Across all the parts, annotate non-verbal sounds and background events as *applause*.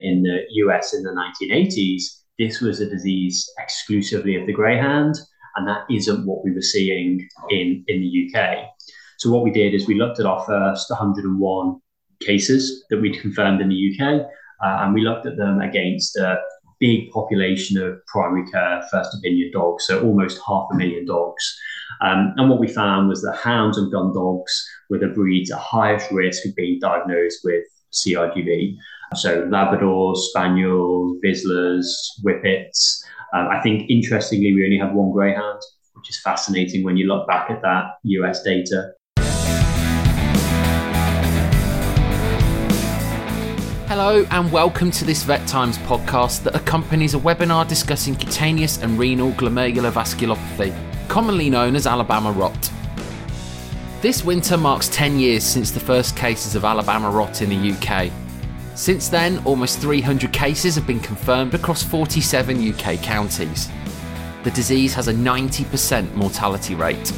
in the US in the 1980s, this was a disease exclusively of the greyhound, and that isn't what we were seeing in, in the UK. So what we did is we looked at our first 101 cases that we'd confirmed in the UK, uh, and we looked at them against a big population of primary care first opinion dogs, so almost half a million dogs. Um, and what we found was that hounds and gun dogs were the breeds at highest risk of being diagnosed with CRGV. So Labradors, Spaniels, Vizslas, Whippets. Um, I think interestingly, we only have one Greyhound, which is fascinating when you look back at that US data. Hello, and welcome to this Vet Times podcast that accompanies a webinar discussing cutaneous and renal glomerular vasculopathy, commonly known as Alabama rot. This winter marks 10 years since the first cases of Alabama rot in the UK. Since then, almost 300 cases have been confirmed across 47 UK counties. The disease has a 90% mortality rate.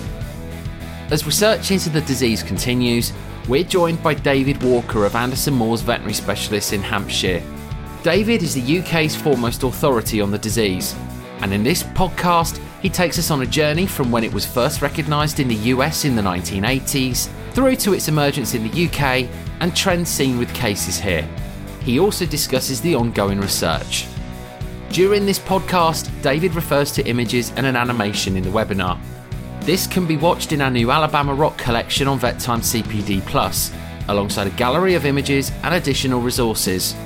As research into the disease continues, we're joined by David Walker of Anderson Moores Veterinary Specialists in Hampshire. David is the UK's foremost authority on the disease, and in this podcast, he takes us on a journey from when it was first recognised in the US in the 1980s through to its emergence in the UK and trends seen with cases here. He also discusses the ongoing research. During this podcast, David refers to images and an animation in the webinar. This can be watched in our new Alabama Rot collection on VetTime CPD Plus, alongside a gallery of images and additional resources.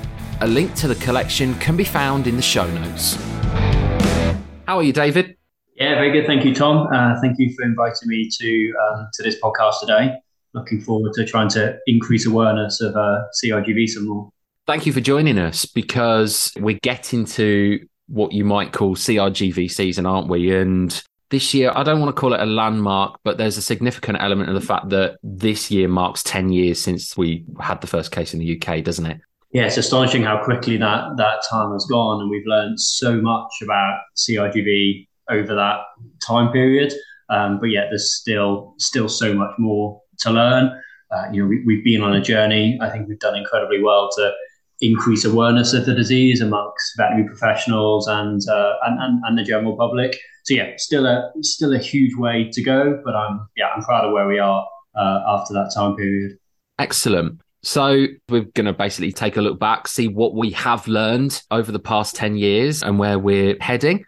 A link to the collection can be found in the show notes. How are you, David? Yeah, very good. Thank you, Tom. Uh, thank you for inviting me to um, to this podcast today. Looking forward to trying to increase awareness of uh, CRGV some more. Thank you for joining us because we're getting to what you might call CRGV season, aren't we? And this year, I don't want to call it a landmark, but there's a significant element of the fact that this year marks 10 years since we had the first case in the UK, doesn't it? Yeah, it's astonishing how quickly that, that time has gone. And we've learned so much about CRGV over that time period. Um, but yet there's still still so much more to learn. Uh, you know, we, have been on a journey. I think we've done incredibly well to increase awareness of the disease amongst veterinary professionals and, uh, and, and, and the general public. So yeah, still a still a huge way to go, but I'm yeah I'm proud of where we are uh, after that time period. Excellent. So we're going to basically take a look back, see what we have learned over the past ten years, and where we're heading.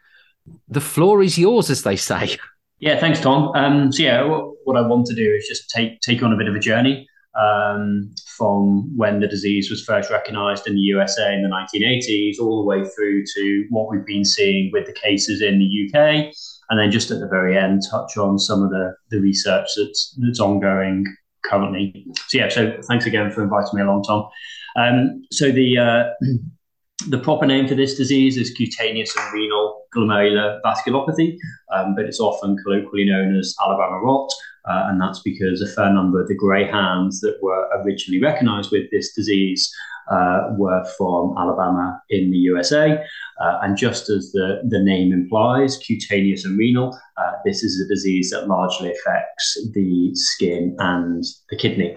The floor is yours, as they say. Yeah, thanks, Tom. Um, so yeah, what, what I want to do is just take take on a bit of a journey um, from when the disease was first recognized in the USA in the 1980s, all the way through to what we've been seeing with the cases in the UK. And then just at the very end, touch on some of the, the research that's, that's ongoing currently. So, yeah, so thanks again for inviting me along, Tom. Um, so, the uh, *clears throat* the proper name for this disease is cutaneous and renal glomerular vasculopathy, um, but it's often colloquially known as Alabama rot. Uh, and that's because a fair number of the greyhounds that were originally recognized with this disease uh, were from Alabama in the USA. Uh, and just as the, the name implies, cutaneous and renal, uh, this is a disease that largely affects the skin and the kidney.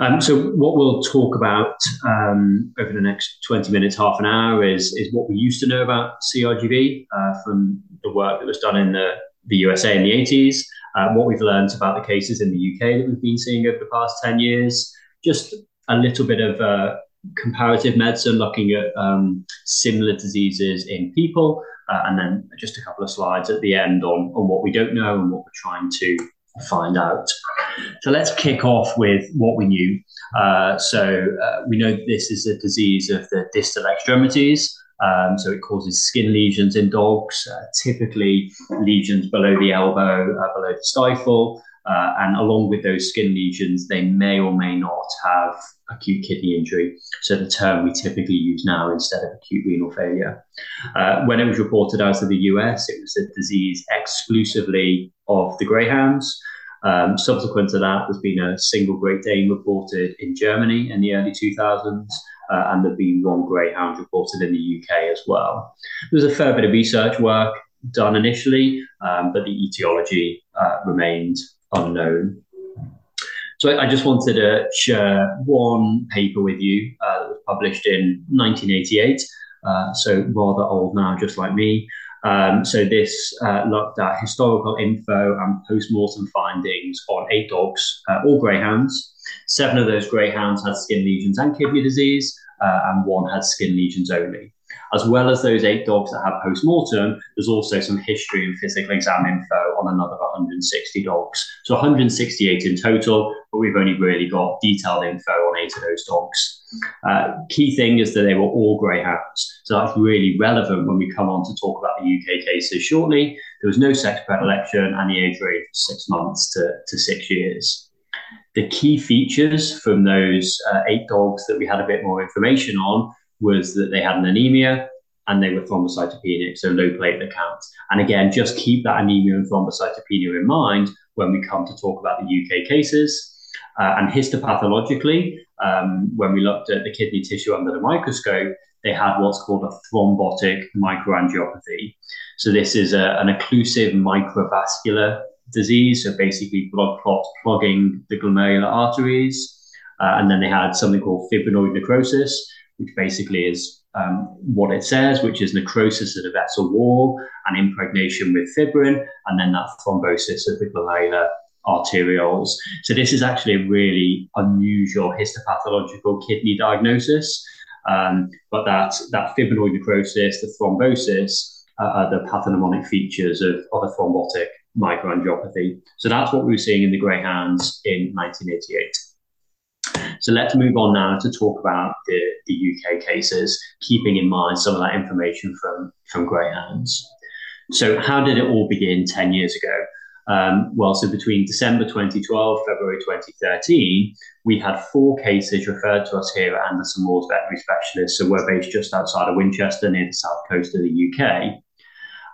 Um, so what we'll talk about um, over the next 20 minutes, half an hour, is, is what we used to know about CRGV uh, from the work that was done in the, the USA in the 80s, uh, what we've learned about the cases in the UK that we've been seeing over the past 10 years, just a little bit of uh, comparative medicine looking at um, similar diseases in people, uh, and then just a couple of slides at the end on, on what we don't know and what we're trying to find out. So let's kick off with what we knew. Uh, so uh, we know this is a disease of the distal extremities. Um, so it causes skin lesions in dogs, uh, typically lesions below the elbow, uh, below the stifle. Uh, and along with those skin lesions, they may or may not have acute kidney injury. So the term we typically use now instead of acute renal failure. Uh, when it was reported out of the US, it was a disease exclusively of the greyhounds. Um, subsequent to that, there's been a single Great Dane reported in Germany in the early 2000s uh, and there've been one greyhound reported in the UK as well. There's a fair bit of research work done initially, um, but the etiology uh, remained unknown. So I just wanted to share one paper with you uh, that was published in 1988, uh, so rather old now, just like me. Um, so this uh, looked at historical info and post-mortem findings on eight dogs, uh, all greyhounds. Seven of those greyhounds had skin lesions and kidney disease, uh, and one had skin lesions only. As well as those eight dogs that had post-mortem, there's also some history and physical exam info on another 160 dogs. So 168 in total, but we've only really got detailed info on eight of those dogs. Uh, key thing is that they were all greyhounds. So that's really relevant when we come on to talk about the UK cases shortly. There was no sex predilection and the age range was six months to, to six years. The key features from those uh, eight dogs that we had a bit more information on was that they had an anemia and they were thrombocytopenic, so low platelet count. And again, just keep that anemia and thrombocytopenia in mind when we come to talk about the UK cases. Uh, and histopathologically, um, when we looked at the kidney tissue under the microscope, they had what's called a thrombotic microangiopathy. So this is a, an occlusive microvascular disease, so basically blood clots plugging the glomerular arteries. Uh, and then they had something called fibrinoid necrosis, which basically is um, what it says, which is necrosis of the vessel wall and impregnation with fibrin, and then that thrombosis of the glomerular arterioles. So this is actually a really unusual histopathological kidney diagnosis. Um, but that, that fibrinoid necrosis, the thrombosis, uh, are the pathognomonic features of, of a thrombotic microangiopathy. So that's what we were seeing in the greyhounds in 1988. So let's move on now to talk about the, the UK cases, keeping in mind some of that information from, from greyhounds. So how did it all begin 10 years ago? Um, well, so between December 2012, February 2013, we had four cases referred to us here at Anderson Moores Veterinary Specialists. So we're based just outside of Winchester, near the south coast of the UK.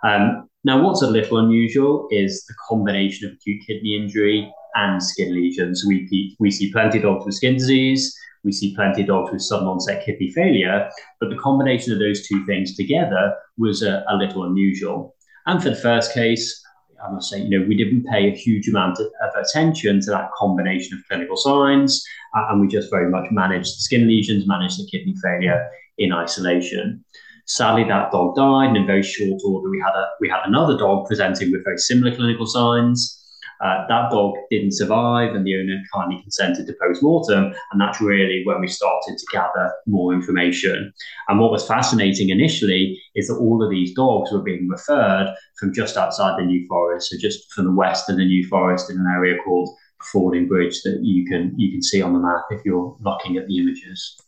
Um, now, what's a little unusual is the combination of acute kidney injury and skin lesions. We, we see plenty of dogs with skin disease, we see plenty of dogs with sudden onset kidney failure, but the combination of those two things together was a, a little unusual. And for the first case, I must say, you know, we didn't pay a huge amount of, of attention to that combination of clinical signs, uh, and we just very much managed the skin lesions, managed the kidney failure in isolation. Sadly, that dog died, and in very short order, we had a we had another dog presenting with very similar clinical signs. Uh, that dog didn't survive, and the owner kindly consented to post mortem. And that's really when we started to gather more information. And what was fascinating initially is that all of these dogs were being referred from just outside the New Forest, so just from the west of the New Forest in an area called Fordingbridge that you can you can see on the map if you're looking at the images.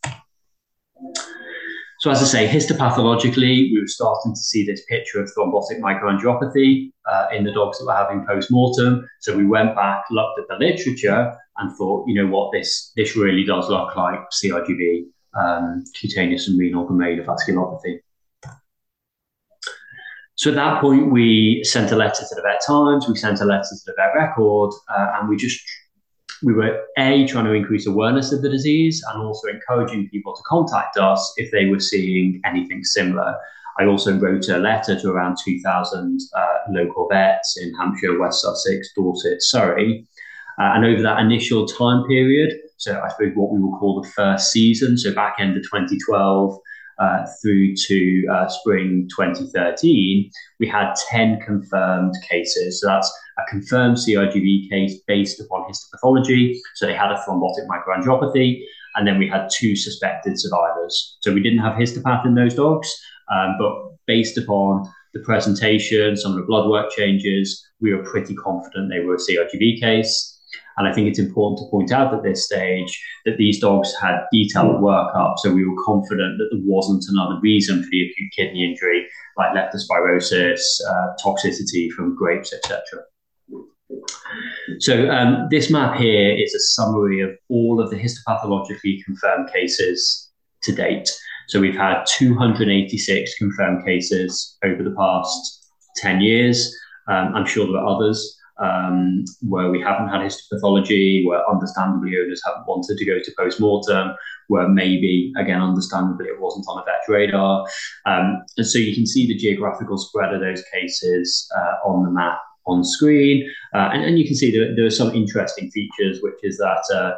So, as I say, histopathologically, we were starting to see this picture of thrombotic microangiopathy uh, in the dogs that were having post-mortem. So we went back, looked at the literature, and thought, you know what, this this really does look like CRGV, um, cutaneous and renal glomerular vasculopathy. So at that point, we sent a letter to the Vet Times, we sent a letter to the Vet Record, uh, and we just we were a trying to increase awareness of the disease and also encouraging people to contact us if they were seeing anything similar. I also wrote a letter to around 2,000 uh, local vets in Hampshire, West Sussex, Dorset, Surrey. Uh, and over that initial time period, so I suppose what we will call the first season, so back end of 2012 uh, through to uh, spring 2013, we had 10 confirmed cases. So that's a confirmed CRGV case based upon histopathology. So they had a thrombotic microangiopathy, and then we had two suspected survivors. So we didn't have histopath in those dogs, um, but based upon the presentation, some of the blood work changes, we were pretty confident they were a CRGV case. And I think it's important to point out at this stage that these dogs had detailed workup. So we were confident that there wasn't another reason for the acute kidney injury, like leptospirosis, uh, toxicity from grapes, etc. So um, this map here is a summary of all of the histopathologically confirmed cases to date. So we've had 286 confirmed cases over the past 10 years. Um, I'm sure there are others um, where we haven't had histopathology, where understandably owners haven't wanted to go to post-mortem, where maybe, again, understandably it wasn't on a vet's radar. Um, and so you can see the geographical spread of those cases uh, on the map on screen. Uh, and, and, you can see that there are some interesting features, which is that uh,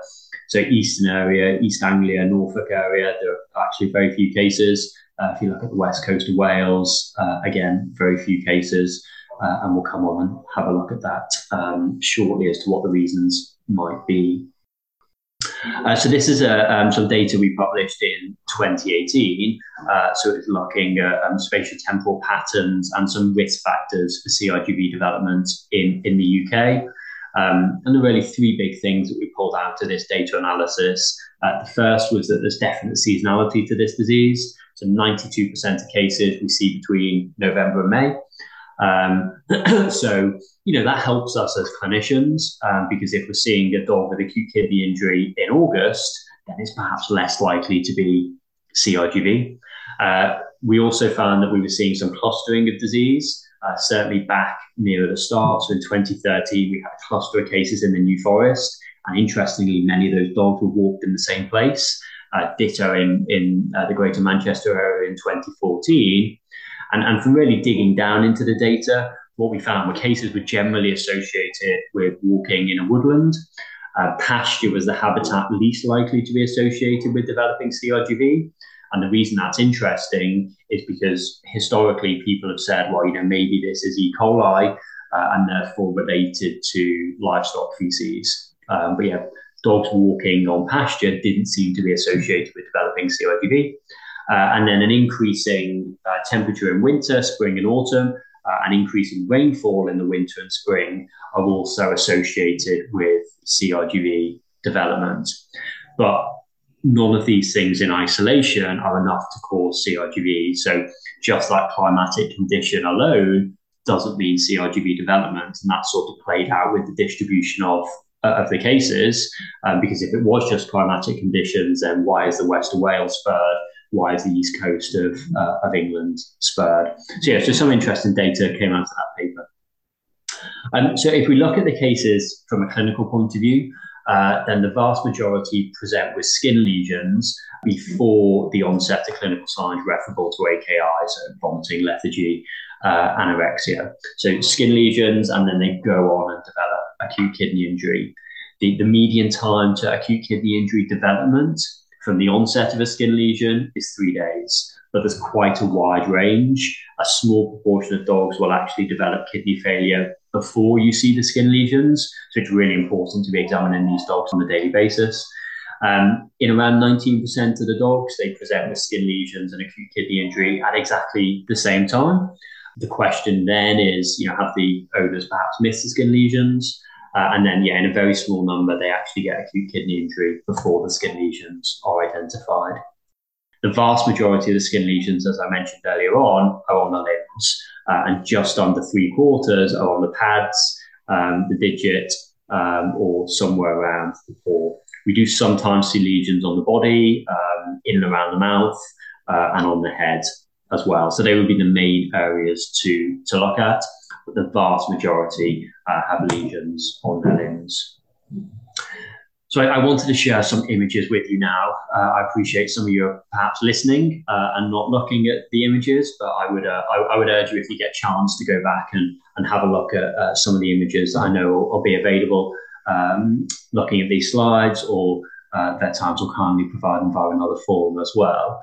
So Eastern area, East Anglia, Norfolk area, there are actually very few cases. Uh, if you look at the west coast of Wales, uh, again, very few cases. Uh, and we'll come on and have a look at that um, shortly as to what the reasons might be. Uh, so this is uh, um, some data we published in 2018. Uh, so it's looking at um, spatial temporal patterns and some risk factors for CRGV development in, in the UK. Um, and there are really three big things that we pulled out of this data analysis. Uh, the first was that there's definite seasonality to this disease. So 92% of cases we see between November and May. Um, *clears throat* so, you know, that helps us as clinicians um, because if we're seeing a dog with acute kidney injury in August, then it's perhaps less likely to be CRGV. Uh, we also found that we were seeing some clustering of disease, uh, certainly back near the start. So in 2013, we had a cluster of cases in the New Forest. And interestingly, many of those dogs were walked in the same place. Uh, ditto in, in uh, the Greater Manchester area in 2014. And, and from really digging down into the data, what we found were cases were generally associated with walking in a woodland. Uh, pasture was the habitat least likely to be associated with developing CRGV. And the reason that's interesting is because historically people have said, well, you know, maybe this is E. coli uh, and therefore related to livestock feces. Um, but yeah, dogs walking on pasture didn't seem to be associated with developing CRGV. Uh, and then an increasing uh, temperature in winter, spring, and autumn, uh, an increasing rainfall in the winter and spring are also associated with CRGV development. But none of these things in isolation are enough to cause CRGV. So just like climatic condition alone doesn't mean CRGV development, and that sort of played out with the distribution of uh, of the cases. Um, because if it was just climatic conditions, then why is the West of Wales spurred? Why is the east coast of, uh, of England spurred? So yeah, so some interesting data came out of that paper. Um, so if we look at the cases from a clinical point of view, uh, then the vast majority present with skin lesions before the onset of clinical signs referable to AKI, so vomiting, lethargy, uh, anorexia. So skin lesions, and then they go on and develop acute kidney injury. The, the median time to acute kidney injury development from the onset of a skin lesion is three days, but there's quite a wide range. A small proportion of dogs will actually develop kidney failure before you see the skin lesions. So it's really important to be examining these dogs on a daily basis. Um, in around 19% of the dogs, they present with skin lesions and acute kidney injury at exactly the same time. The question then is, you know, have the owners perhaps missed the skin lesions? Uh, and then, yeah, in a very small number, they actually get acute kidney injury before the skin lesions are identified. The vast majority of the skin lesions, as I mentioned earlier on, are on the limbs, uh, and just under three quarters are on the pads, um, the digit, um, or somewhere around the paw. We do sometimes see lesions on the body, um, in and around the mouth, uh, and on the head as well. So they would be the main areas to, to look at but the vast majority uh, have lesions on their limbs. So I, I, wanted to share some images with you now. Uh, I appreciate some of you are perhaps listening uh, and not looking at the images, but I would uh, I, I, would urge you if you get a chance to go back and, and have a look at uh, some of the images that I know will, will be available. Um, looking at these slides or uh, Vet Times will kindly provide them via another form as well.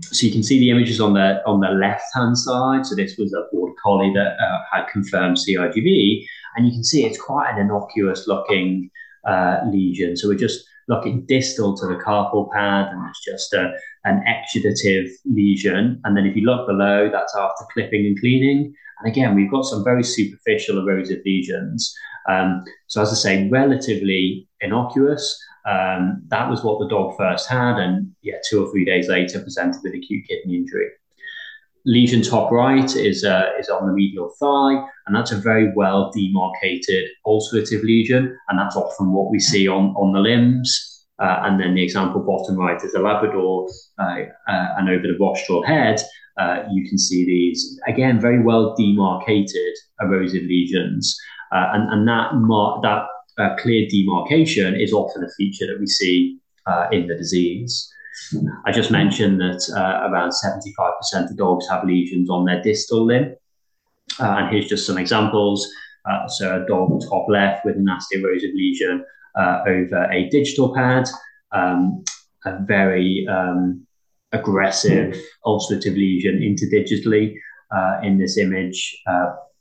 So you can see the images on the on the left hand side. So this was a border collie that uh, had confirmed CRGV, and you can see it's quite an innocuous looking uh, lesion. So we're just looking distal to the carpal pad, and it's just a, an exudative lesion. And then if you look below, that's after clipping and cleaning. And again, we've got some very superficial erosive lesions. Um, so as I say, relatively innocuous. Um, that was what the dog first had, and yeah, two or three days later presented with acute kidney injury. Lesion top right is uh, is on the medial thigh, and that's a very well demarcated ulcerative lesion, and that's often what we see on on the limbs. Uh, and then the example bottom right is a Labrador, uh, uh and over the rostral head, uh, you can see these again very well demarcated erosive lesions, uh, and and that mar- that uh, clear demarcation is often a feature that we see uh, in the disease. I just mentioned that uh, around 75% of dogs have lesions on their distal limb. Uh, and here's just some examples. Uh, so a dog top left with a nasty erosive lesion uh, over a digital pad. um, a very um, aggressive ulcerative lesion interdigitally in this image,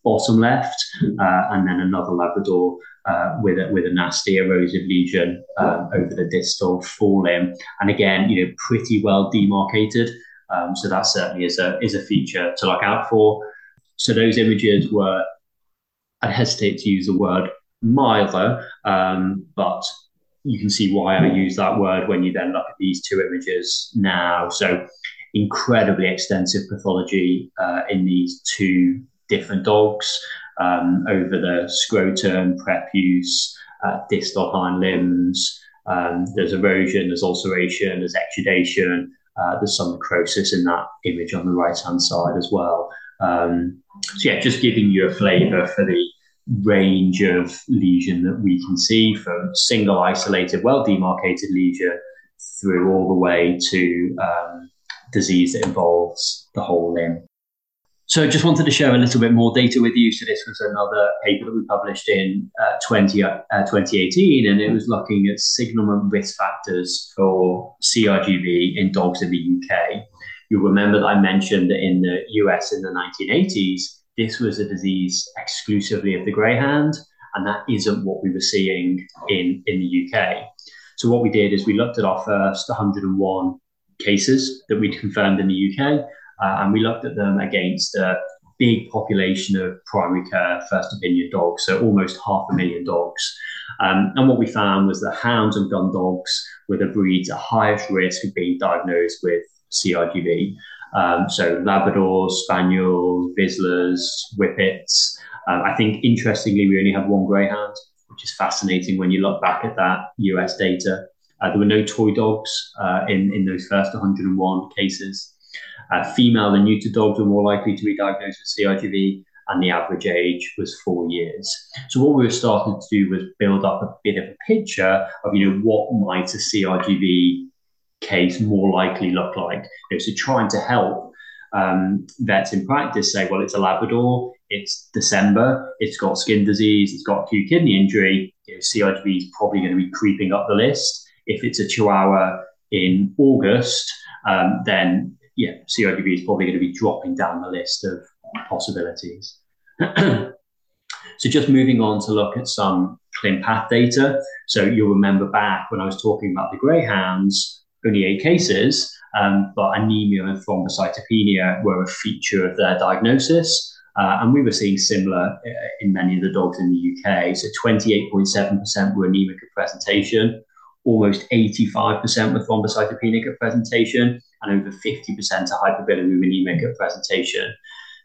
bottom left, and then another Labrador uh, with a with a nasty erosive lesion um, over the distal forelimb, and again, you know, pretty well demarcated. Um, so that certainly is a is a feature to look out for. So those images were, I hesitate to use the word milder, um, but you can see why I use that word when you then look at these two images now. So incredibly extensive pathology uh, in these two different dogs um, over the scrotum, prepuce, uh, distal hind limbs. Um, there's erosion, there's ulceration, there's exudation, uh, there's some necrosis in that image on the right hand side as well. Um, so, yeah, just giving you a flavour for the range of lesion that we can see from single isolated, well demarcated lesion through all the way to um, disease that involves the whole limb. So I just wanted to share a little bit more data with you. So this was another paper that we published in uh, 20, uh, 2018, and it was looking at signal risk factors for CRGV in dogs in the UK. You'll remember that I mentioned that in the US in the 1980s, this was a disease exclusively of the greyhound, and that isn't what we were seeing in, in the UK. So what we did is we looked at our first 101 cases that we'd confirmed in the UK, uh, and we looked at them against a big population of primary care first opinion dogs, so almost half a million dogs. Um, and what we found was that hounds and gun dogs were the breeds at highest risk of being diagnosed with CRGV. Um, so Labradors, Spaniels, Vizslas, Whippets. Um, I think interestingly, we only have one Greyhound, which is fascinating when you look back at that US data. Uh, there were no toy dogs uh, in, in those first 101 cases. Uh, female and neuter dogs were more likely to be diagnosed with CRGV, and the average age was four years. So what we were starting to do was build up a bit of a picture of, you know, what might a CRGV case more likely look like? You know, so trying to help um, vets in practice say, well, it's a Labrador, it's December, it's got skin disease, it's got acute kidney injury, you know, CRGV is probably going to be creeping up the list. If it's a Chihuahua in August, um, then yeah, CRGV is probably going to be dropping down the list of possibilities. *clears throat* so just moving on to look at some ClinPath data. So you'll remember back when I was talking about the greyhounds, only eight cases, um, but anemia and thrombocytopenia were a feature of their diagnosis. Uh, and we were seeing similar uh, in many of the dogs in the UK. So 28.7% were anemic at presentation, almost 85% were thrombocytopenic at presentation, and over 50% are hyperbilirubinemia at presentation.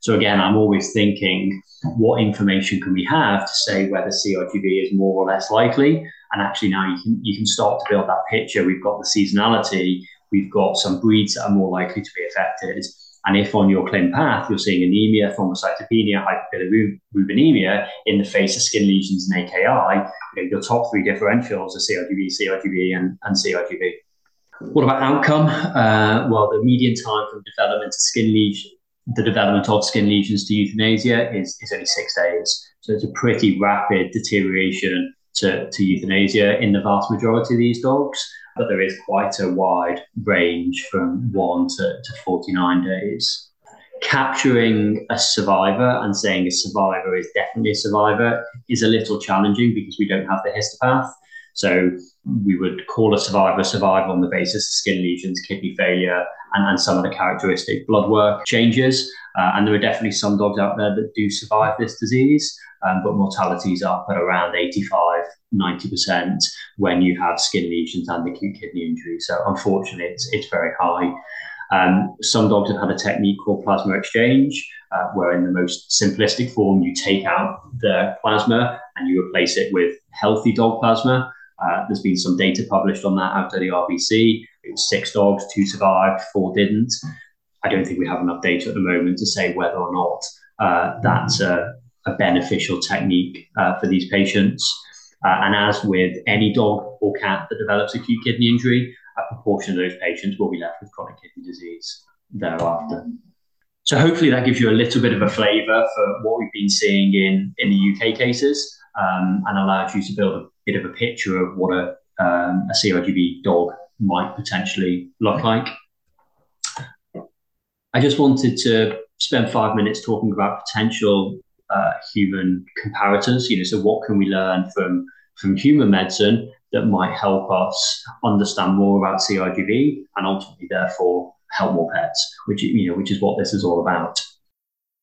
So again, I'm always thinking, what information can we have to say whether CRGV is more or less likely? And actually, now you can you can start to build that picture. We've got the seasonality. We've got some breeds that are more likely to be affected. And if on your ClinPath you're seeing anemia, thrombocytopenia, hyperbilirubinemia in the face of skin lesions and AKI, you know, your top three differentials are CRGV, CRGV, and, and CRGV. What about outcome? Uh, well, the median time from development to skin lesion, the development of skin lesions to euthanasia is, is only six days. So it's a pretty rapid deterioration to, to euthanasia in the vast majority of these dogs. But there is quite a wide range from one to, to 49 days. Capturing a survivor and saying a survivor is definitely a survivor is a little challenging because we don't have the histopath. So we would call a survivor survivor on the basis of skin lesions, kidney failure, and, and some of the characteristic blood work changes. Uh, and there are definitely some dogs out there that do survive this disease, um, but mortality is up at around 85, 90% when you have skin lesions and acute kidney injury. So unfortunately, it's, it's very high. Um, some dogs have had a technique called plasma exchange, uh, where in the most simplistic form, you take out the plasma and you replace it with healthy dog plasma. Uh, there's been some data published on that out of the RVC. It was six dogs, two survived, four didn't. I don't think we have enough data at the moment to say whether or not uh, that's a, a, beneficial technique uh, for these patients. Uh, and as with any dog or cat that develops acute kidney injury, a proportion of those patients will be left with chronic kidney disease thereafter. So hopefully that gives you a little bit of a flavour for what we've been seeing in, in the UK cases um, and allows you to build a bit of a picture of what a um, a CRGV dog might potentially look like. I just wanted to spend five minutes talking about potential uh, human comparators. You know, so what can we learn from from human medicine that might help us understand more about CRGV and ultimately, therefore, help more pets, which you know, which is what this is all about.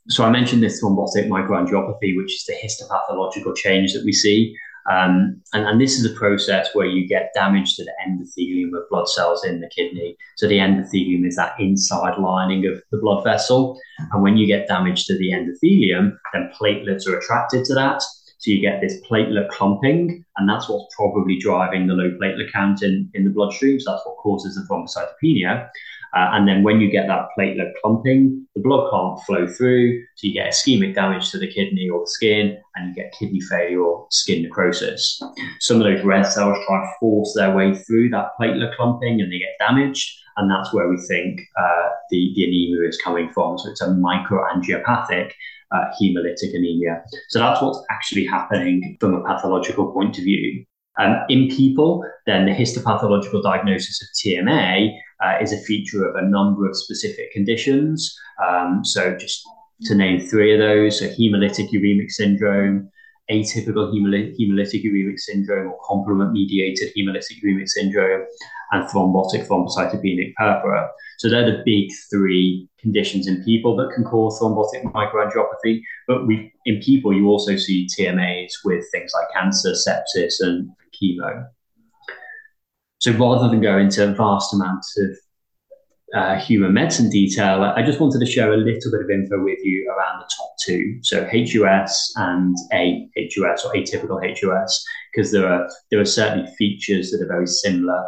So I mentioned this thrombotic microangiopathy, which is the histopathological change that we see um, and, and, this is a process where you get damage to the endothelium of blood cells in the kidney. So the endothelium is that inside lining of the blood vessel. And when you get damage to the endothelium, then platelets are attracted to that. So you get this platelet clumping, and that's what's probably driving the low platelet count in, in the bloodstream. So that's what causes the thrombocytopenia. Uh, and then when you get that platelet clumping, the blood can't flow through. So you get ischemic damage to the kidney or the skin, and you get kidney failure or skin necrosis. Some of those red cells try to force their way through that platelet clumping and they get damaged. And that's where we think uh, the, the anemia is coming from. So it's a microangiopathic uh, hemolytic anemia. So that's what's actually happening from a pathological point of view. Um, in people, then the histopathological diagnosis of TMA uh, is a feature of a number of specific conditions. Um, so, just to name three of those, so hemolytic uremic syndrome, atypical hemolytic, hemolytic uremic syndrome, or complement mediated hemolytic uremic syndrome, and thrombotic thrombocytopenic purpura. So, they're the big three conditions in people that can cause thrombotic microangiopathy. But we, in people, you also see TMAs with things like cancer, sepsis, and chemo. So rather than go into vast amounts of uh, human medicine detail, I just wanted to share a little bit of info with you around the top two, so HUS and AHUS or atypical HUS, because there are there are certainly features that are very similar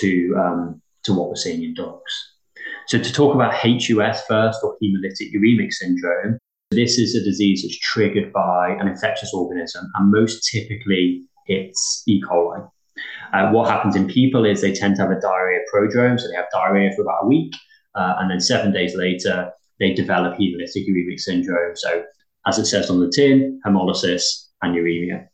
to um, to what we're seeing in dogs. So to talk about HUS first, or hemolytic uremic syndrome, this is a disease that's triggered by an infectious organism, and most typically it's E. coli. Uh, what happens in people is they tend to have a diarrhea prodrome, so they have diarrhea for about a week, uh, and then seven days later they develop hemolytic uremic syndrome. So, as it says on the tin, hemolysis and uremia.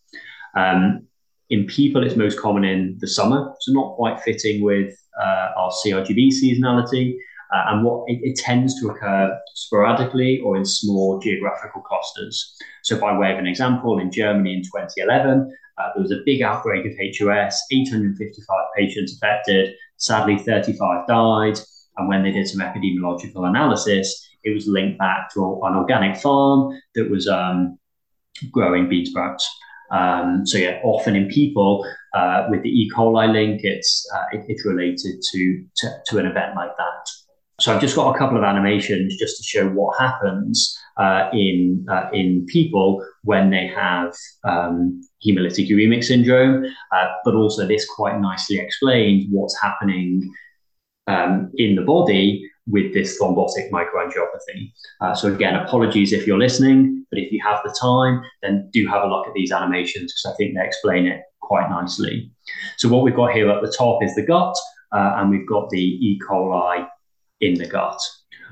Um, in people, it's most common in the summer, so not quite fitting with uh, our CRGV seasonality. Uh, and what it, it, tends to occur sporadically or in small geographical clusters. So, by way of an example, in Germany in 2011, uh, there was a big outbreak of HUS, 855 patients affected. Sadly, 35 died. And when they did some epidemiological analysis, it was linked back to an organic farm that was um, growing bean sprouts. Um, so yeah, often in people uh, with the E. coli link, it's uh, it, it's related to, to, to an event like that. So I've just got a couple of animations just to show what happens uh, in uh, in people when they have um, hemolytic uremic syndrome, uh, but also this quite nicely explains what's happening um, in the body with this thrombotic microangiopathy. Uh, so again, apologies if you're listening, but if you have the time, then do have a look at these animations because I think they explain it quite nicely. So what we've got here at the top is the gut, uh, and we've got the E. coli in the gut.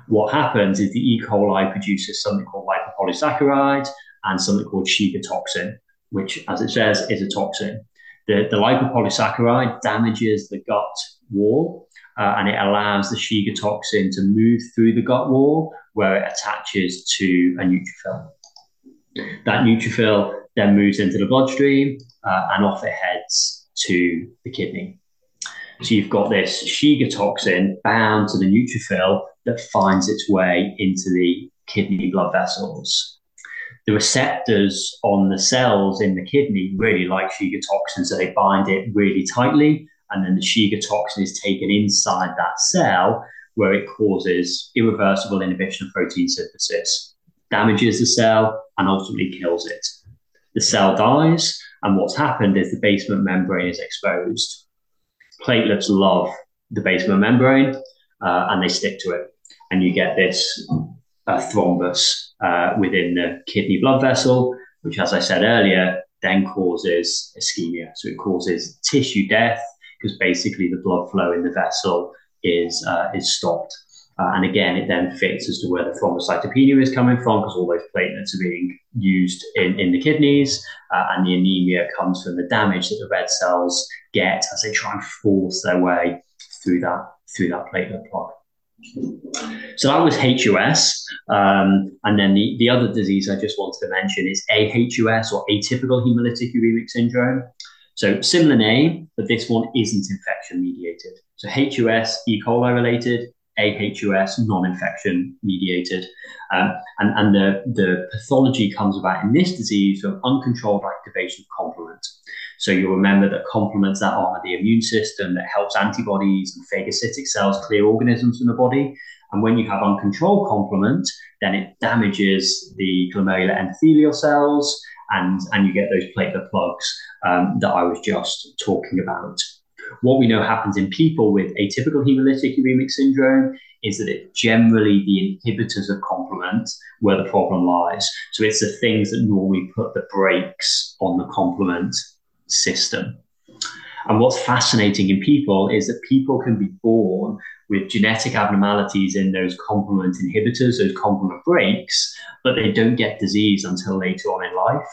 What happens is the E. coli produces something called lipopolysaccharide and something called Shiga toxin, which, as it says, is a toxin. The, the lipopolysaccharide damages the gut wall uh, and it allows the Shiga toxin to move through the gut wall where it attaches to a neutrophil. That neutrophil then moves into the bloodstream uh, and off it heads to the kidney. So you've got this Shiga toxin bound to the neutrophil that finds its way into the kidney blood vessels. The receptors on the cells in the kidney really like Shiga toxin, so they bind it really tightly, and then the Shiga toxin is taken inside that cell where it causes irreversible inhibition of protein synthesis, damages the cell, and ultimately kills it. The cell dies, and what's happened is the basement membrane is exposed platelets love the basement membrane uh, and they stick to it. And you get this uh, thrombus uh, within the kidney blood vessel, which, as I said earlier, then causes ischemia. So it causes tissue death because basically the blood flow in the vessel is, uh, is stopped. Uh, and again, it then fits as to where the thrombocytopenia is coming from because all those platelets are being used in, in the kidneys. Uh, and the anemia comes from the damage that the red cells get as they try and force their way through that, through that platelet plug. So that was HUS. Um, and then the, the other disease I just wanted to mention is AHUS or atypical hemolytic uremic syndrome. So similar name, but this one isn't infection mediated. So HUS, E. coli related, AHUS, non-infection mediated. Um, and and the, the pathology comes about in this disease from uncontrolled activation of complement. So you'll remember that complements that are the immune system that helps antibodies and phagocytic cells clear organisms from the body. And when you have uncontrolled complement, then it damages the glomerular endothelial cells and, and you get those platelet plugs um, that I was just talking about. What we know happens in people with atypical hemolytic uremic syndrome is that it's generally the inhibitors of complement where the problem lies. So it's the things that normally put the brakes on the complement system. And what's fascinating in people is that people can be born with genetic abnormalities in those complement inhibitors, those complement brakes, but they don't get disease until later on in life.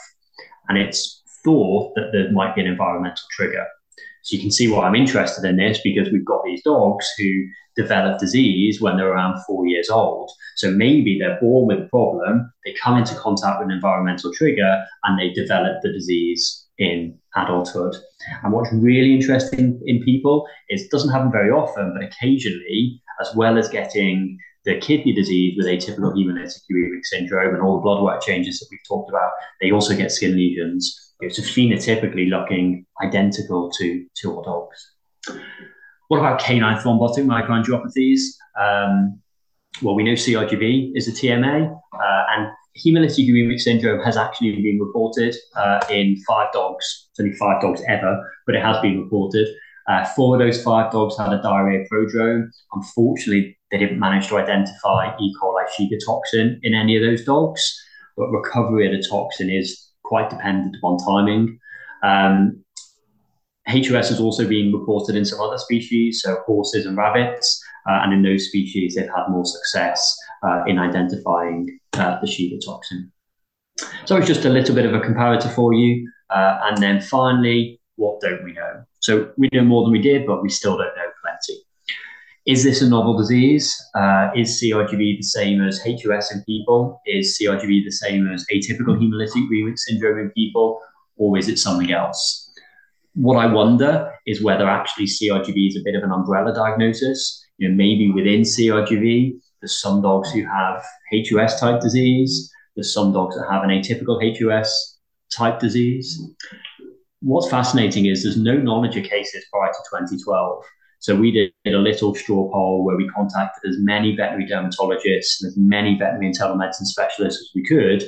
And it's thought that there might be an environmental trigger. So you can see why I'm interested in this because we've got these dogs who develop disease when they're around four years old. So maybe they're born with a problem, they come into contact with an environmental trigger, and they develop the disease in adulthood. And what's really interesting in people is it doesn't happen very often, but occasionally, as well as getting the kidney disease with atypical hemolytic uremic syndrome and all the blood work changes that we've talked about, they also get skin lesions. It's a phenotypically looking identical to, to our dogs. What about canine thrombotic microangiopathies? Um, well, we know CRGV is a TMA, uh, and hemolytic uremic syndrome has actually been reported uh, in five dogs. It's only five dogs ever, but it has been reported. Uh, four of those five dogs had a diarrhea prodrome. Unfortunately, they didn't manage to identify E. coli Shiga toxin in any of those dogs, but recovery of the toxin is quite dependent upon timing. Um, has also been reported in some other species, so horses and rabbits, uh, and in those species, they've had more success uh, in identifying uh, the Shiga toxin. So it's just a little bit of a comparator for you. Uh, and then finally, what don't we know? So we know more than we did, but we still don't know. Is this a novel disease? Uh, is CRGV the same as HUS in people? Is CRGV the same as atypical hemolytic uremic syndrome in people? Or is it something else? What I wonder is whether actually CRGV is a bit of an umbrella diagnosis. You know, maybe within CRGV, there's some dogs who have HUS type disease. There's some dogs that have an atypical HUS type disease. What's fascinating is there's no knowledge of cases prior to 2012. So we did a little straw poll where we contacted as many veterinary dermatologists and as many veterinary internal medicine specialists as we could.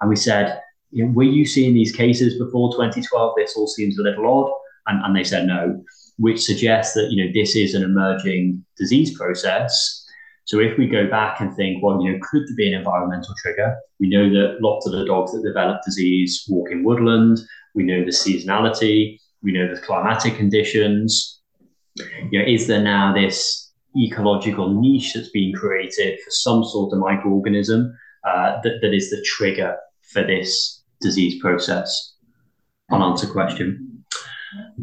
And we said, you know, were you seeing these cases before 2012? This all seems a little odd. And, and they said no, which suggests that, you know, this is an emerging disease process so if we go back and think, well, you know, could there be an environmental trigger? We know that lots of the dogs that develop disease walk in woodland. We know the seasonality. We know the climatic conditions. You know, is there now this ecological niche that's being created for some sort of microorganism uh, that, that is the trigger for this disease process? Unanswered question.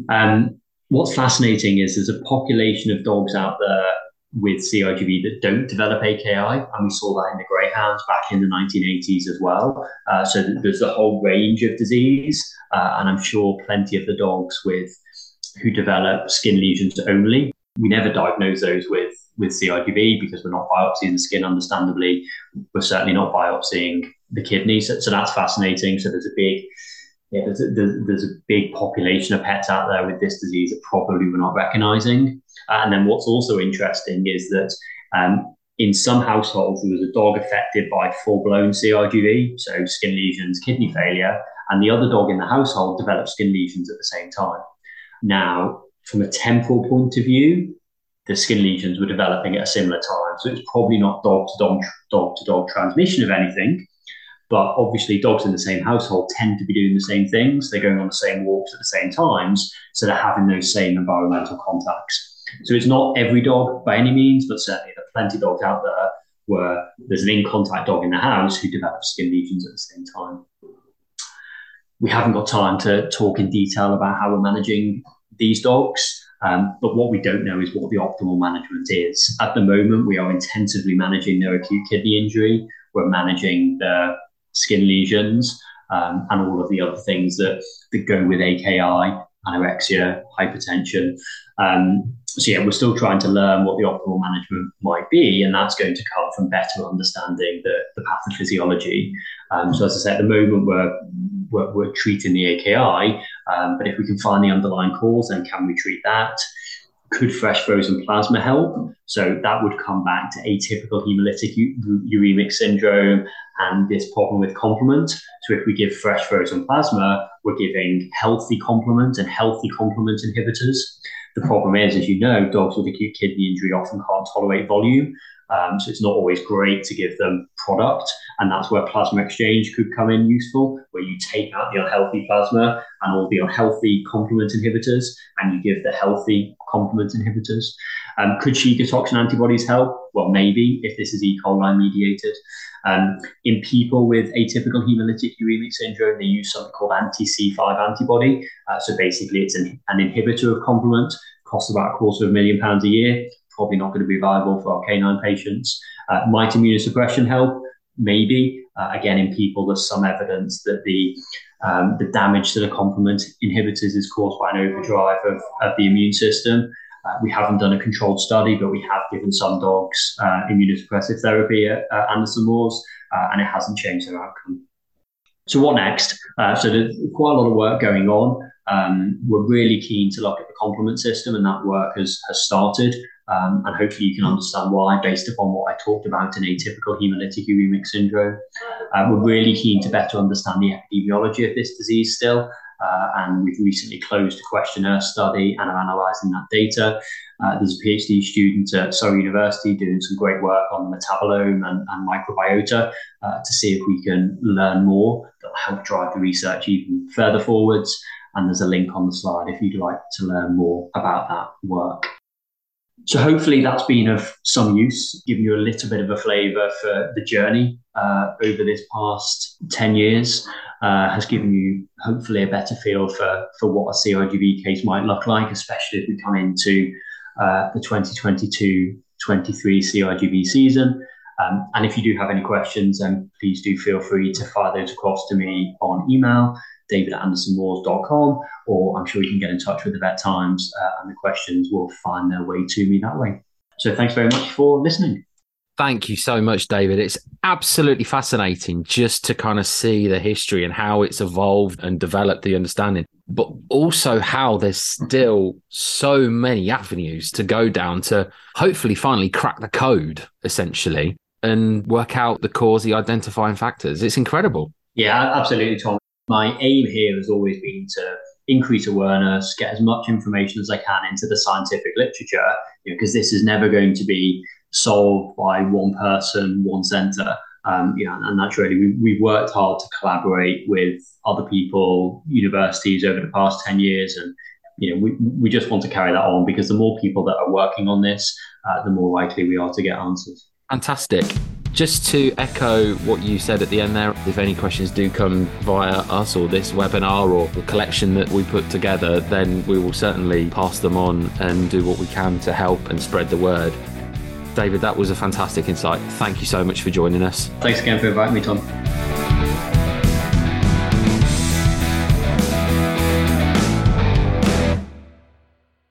Um, what's fascinating is there's a population of dogs out there with CRGV that don't develop AKI, and we saw that in the greyhounds back in the 1980s as well. Uh, so there's a whole range of disease, uh, and I'm sure plenty of the dogs with who develop skin lesions only. We never diagnose those with with CRGV because we're not biopsying the skin. Understandably, we're certainly not biopsying the kidneys. So, so that's fascinating. So there's a big yeah, there's, a, there's, a big population of pets out there with this disease that probably we're not recognizing. And then what's also interesting is that um, in some households, there was a dog affected by full blown CRGV, so skin lesions, kidney failure, and the other dog in the household developed skin lesions at the same time. Now, from a temporal point of view, the skin lesions were developing at a similar time. So it's probably not dog to dog, dog to dog transmission of anything, but obviously, dogs in the same household tend to be doing the same things. They're going on the same walks at the same times. So they're having those same environmental contacts. So it's not every dog by any means, but certainly there are plenty of dogs out there where there's an in contact dog in the house who develops skin lesions at the same time. We haven't got time to talk in detail about how we're managing these dogs. Um, but what we don't know is what the optimal management is. At the moment, we are intensively managing their acute kidney injury. We're managing the skin lesions um, and all of the other things that, that go with AKI, anorexia, hypertension. Um, so yeah, we're still trying to learn what the optimal management might be, and that's going to come from better understanding the, the pathophysiology. Um, so as I said, at the moment we're we're, treating the AKI, um, but if we can find the underlying cause, then can we treat that? Could fresh frozen plasma help? So that would come back to atypical hemolytic u- uremic syndrome and this problem with complement. So if we give fresh frozen plasma, we're giving healthy complement and healthy complement inhibitors. The problem is, as you know, dogs with acute kidney injury often can't tolerate volume. Um, so it's not always great to give them product. And that's where plasma exchange could come in useful, where you take out the unhealthy plasma and all the unhealthy complement inhibitors, and you give the healthy complement inhibitors. Um, could Shiga toxin antibodies help? Well, maybe if this is E. coli mediated. Um, in people with atypical hemolytic uremic syndrome, they use something called anti-C5 antibody. Uh, so basically, it's an, an inhibitor of complement, costs about a quarter of a million pounds a year. Probably not going to be viable for our canine patients. Uh, might immunosuppression help? Maybe. Uh, again, in people, there's some evidence that the um, the damage to the complement inhibitors is caused by an overdrive of, of the immune system. Uh, we haven't done a controlled study, but we have given some dogs uh, immunosuppressive therapy at uh, Anderson Moores, uh, and it hasn't changed their outcome. So what next? Uh, so there's quite a lot of work going on. Um, we're really keen to look at the complement system, and that work has, has started. Um, and hopefully you can understand why based upon what I talked about in atypical hemolytic uremic syndrome. Uh, we're really keen to better understand the epidemiology of this disease still. Uh, and we've recently closed a questionnaire study and are analysing that data. Uh, there's a PhD student at Surrey University doing some great work on the metabolome and, and microbiota uh, to see if we can learn more that will help drive the research even further forwards. And there's a link on the slide if you'd like to learn more about that work. So hopefully that's been of some use, giving you a little bit of a flavour for the journey uh, over this past 10 years uh, has given you hopefully a better feel for, for what a CRGV case might look like, especially if we come into uh, the 2022 23 CRGV season. Um, and if you do have any questions, then please do feel free to fire those across to me on email, david at or I'm sure you can get in touch with the Vet Times uh, and the questions will find their way to me that way. So thanks very much for listening. Thank you so much, David. It's absolutely fascinating just to kind of see the history and how it's evolved and developed the understanding, but also how there's still so many avenues to go down to hopefully finally crack the code, essentially, and work out the cause, the identifying factors. It's incredible. Yeah, absolutely, Tom. My aim here has always been to increase awareness, get as much information as I can into the scientific literature, because you know, this is never going to be solved by one person, one center. Um, and that's really we, we've worked hard to collaborate with other people, universities over the past ten years, and you know we we just want to carry that on because the more people that are working on this, uh, the more likely we are to get answers. Fantastic. Just to echo what you said at the end there, if any questions do come via us or this webinar or the collection that we put together, then we will certainly pass them on and do what we can to help and spread the word. David, that was a fantastic insight. Thank you so much for joining us. Thanks again for inviting me, Tom.